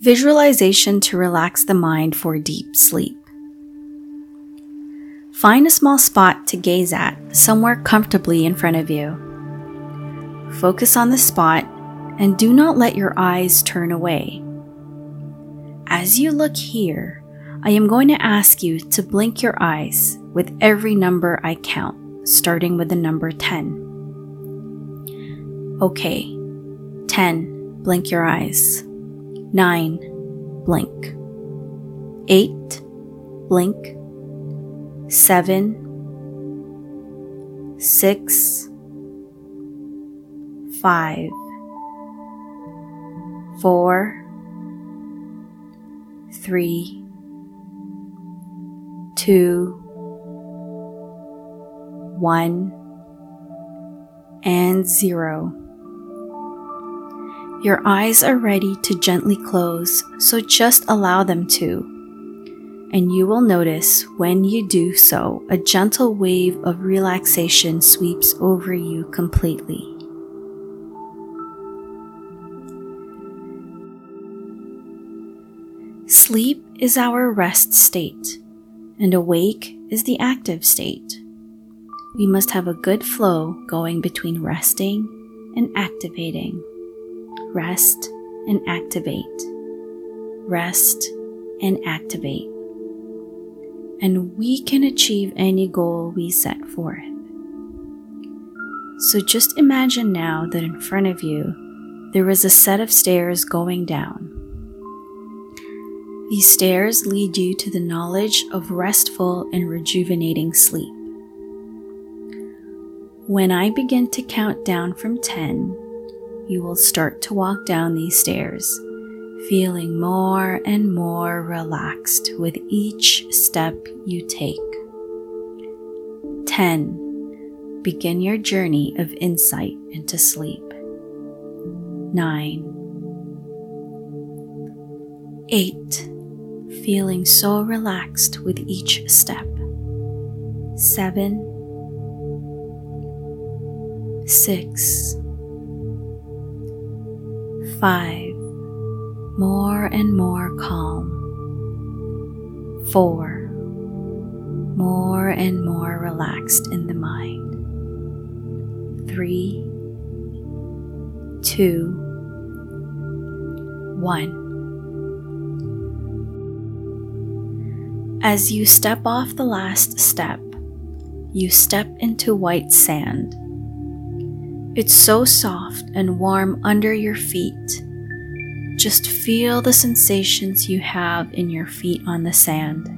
Visualization to relax the mind for deep sleep. Find a small spot to gaze at, somewhere comfortably in front of you. Focus on the spot and do not let your eyes turn away. As you look here, I am going to ask you to blink your eyes with every number I count, starting with the number 10. Okay, 10, blink your eyes. 9, blink. 8, blink. 7, 6, 5, 4, 3, 2, 1, and 0. Your eyes are ready to gently close, so just allow them to. And you will notice when you do so, a gentle wave of relaxation sweeps over you completely. Sleep is our rest state, and awake is the active state. We must have a good flow going between resting and activating. Rest and activate. Rest and activate. And we can achieve any goal we set forth. So just imagine now that in front of you there is a set of stairs going down. These stairs lead you to the knowledge of restful and rejuvenating sleep. When I begin to count down from 10, you will start to walk down these stairs, feeling more and more relaxed with each step you take. 10. Begin your journey of insight into sleep. 9. 8 feeling so relaxed with each step. Seven, six, five, more and more calm. Four, more and more relaxed in the mind. Three, two, one. As you step off the last step, you step into white sand. It's so soft and warm under your feet. Just feel the sensations you have in your feet on the sand.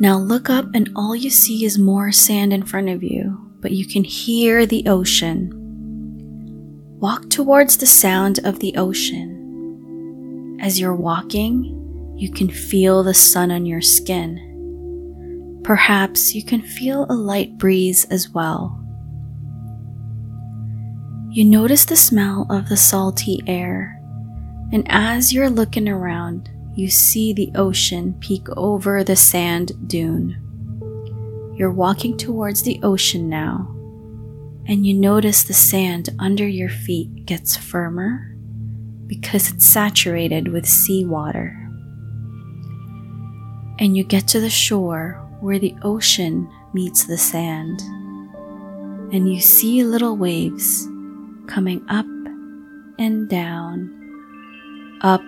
Now look up, and all you see is more sand in front of you, but you can hear the ocean. Walk towards the sound of the ocean. As you're walking, you can feel the sun on your skin. Perhaps you can feel a light breeze as well. You notice the smell of the salty air, and as you're looking around, you see the ocean peek over the sand dune. You're walking towards the ocean now, and you notice the sand under your feet gets firmer because it's saturated with seawater and you get to the shore where the ocean meets the sand, and you see little waves coming up and down, up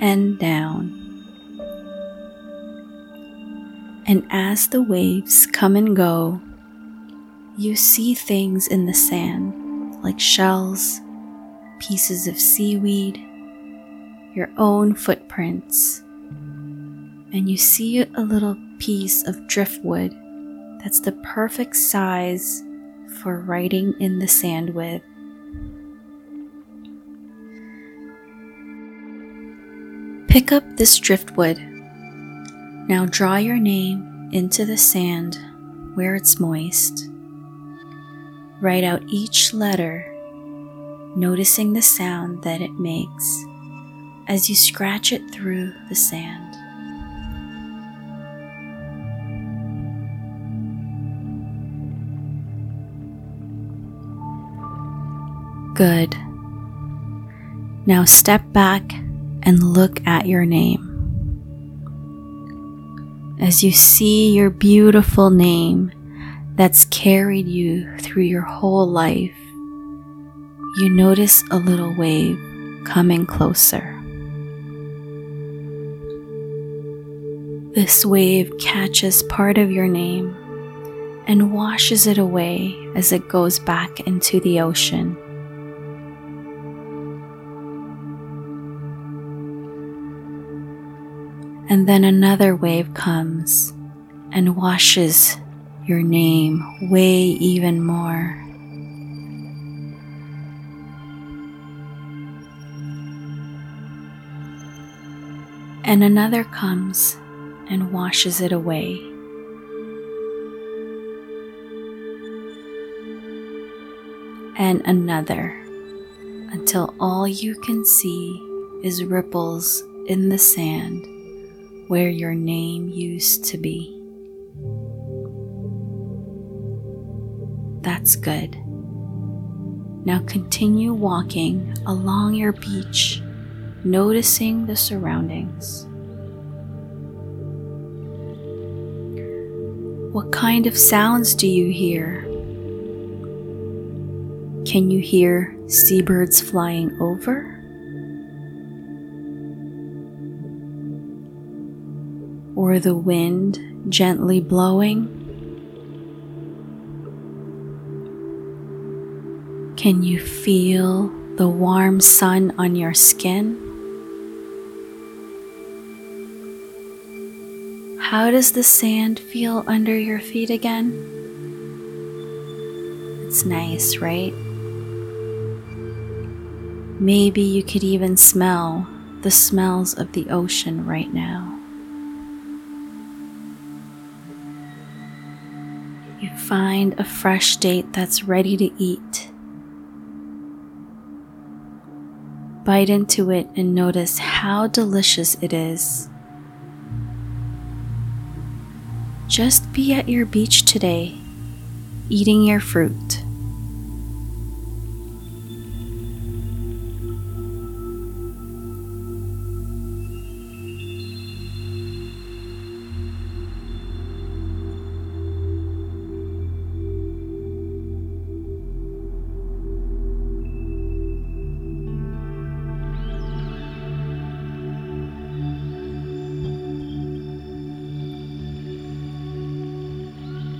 and down. And as the waves come and go, you see things in the sand like shells, pieces of seaweed, your own footprints and you see a little piece of driftwood that's the perfect size for writing in the sand with. Pick up this driftwood. Now draw your name into the sand where it's moist. Write out each letter, noticing the sound that it makes as you scratch it through the sand. Good. Now step back and look at your name. As you see your beautiful name that's carried you through your whole life, you notice a little wave coming closer. This wave catches part of your name and washes it away as it goes back into the ocean. And then another wave comes and washes your name way even more. And another comes and washes it away. And another until all you can see is ripples in the sand where your name used to be. That's good. Now continue walking along your beach, noticing the surroundings. What kind of sounds do you hear? Can you hear seabirds flying over? Or the wind gently blowing? Can you feel the warm sun on your skin? How does the sand feel under your feet again? It's nice, right? Maybe you could even smell the smells of the ocean right now. Find a fresh date that's ready to eat. Bite into it and notice how delicious it is. Just be at your beach today, eating your fruit.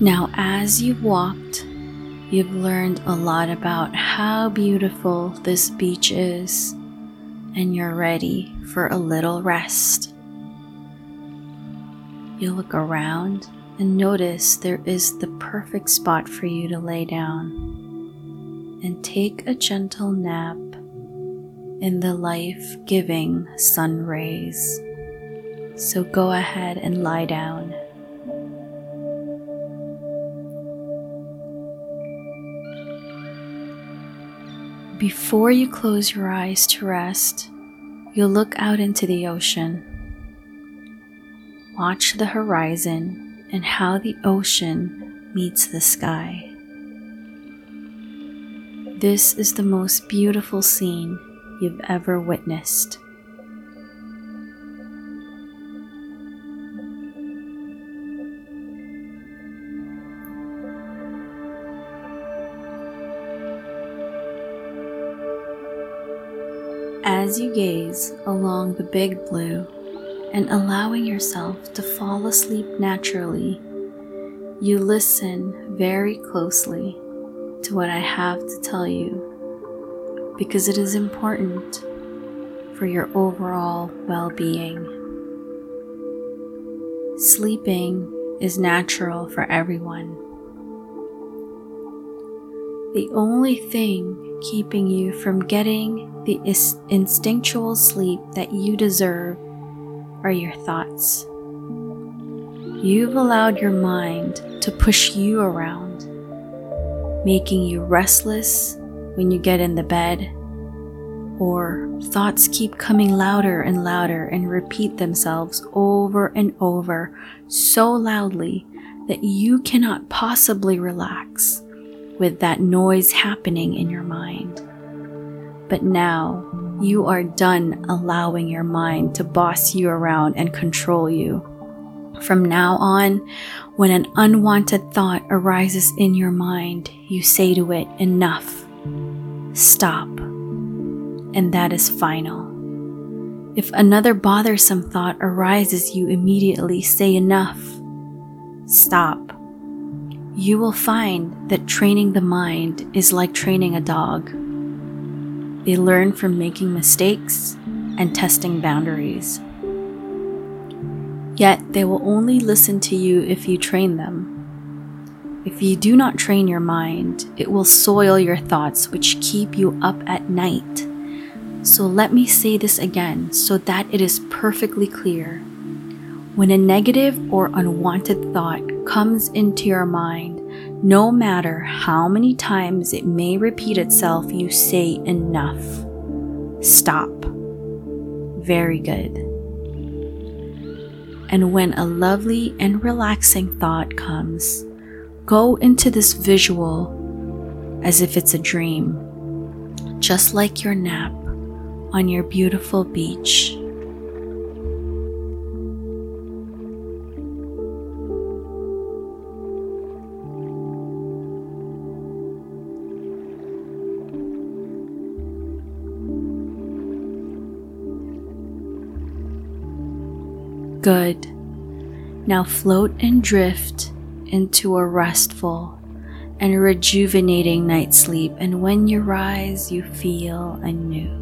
Now, as you walked, you've learned a lot about how beautiful this beach is, and you're ready for a little rest. You look around and notice there is the perfect spot for you to lay down and take a gentle nap in the life giving sun rays. So go ahead and lie down. Before you close your eyes to rest, you'll look out into the ocean. Watch the horizon and how the ocean meets the sky. This is the most beautiful scene you've ever witnessed. As you gaze along the big blue and allowing yourself to fall asleep naturally, you listen very closely to what I have to tell you because it is important for your overall well being. Sleeping is natural for everyone. The only thing keeping you from getting the instinctual sleep that you deserve are your thoughts. You've allowed your mind to push you around, making you restless when you get in the bed, or thoughts keep coming louder and louder and repeat themselves over and over so loudly that you cannot possibly relax with that noise happening in your mind. But now You are done allowing your mind to boss you around and control you. From now on, when an unwanted thought arises in your mind, you say to it, Enough. Stop. And that is final. If another bothersome thought arises, you immediately say, Enough. Stop. You will find that training the mind is like training a dog. They learn from making mistakes and testing boundaries. Yet they will only listen to you if you train them. If you do not train your mind, it will soil your thoughts, which keep you up at night. So let me say this again so that it is perfectly clear. When a negative or unwanted thought comes into your mind, no matter how many times it may repeat itself, you say enough. Stop. Very good. And when a lovely and relaxing thought comes, go into this visual as if it's a dream, just like your nap on your beautiful beach. Good. Now float and drift into a restful and rejuvenating night's sleep, and when you rise, you feel anew.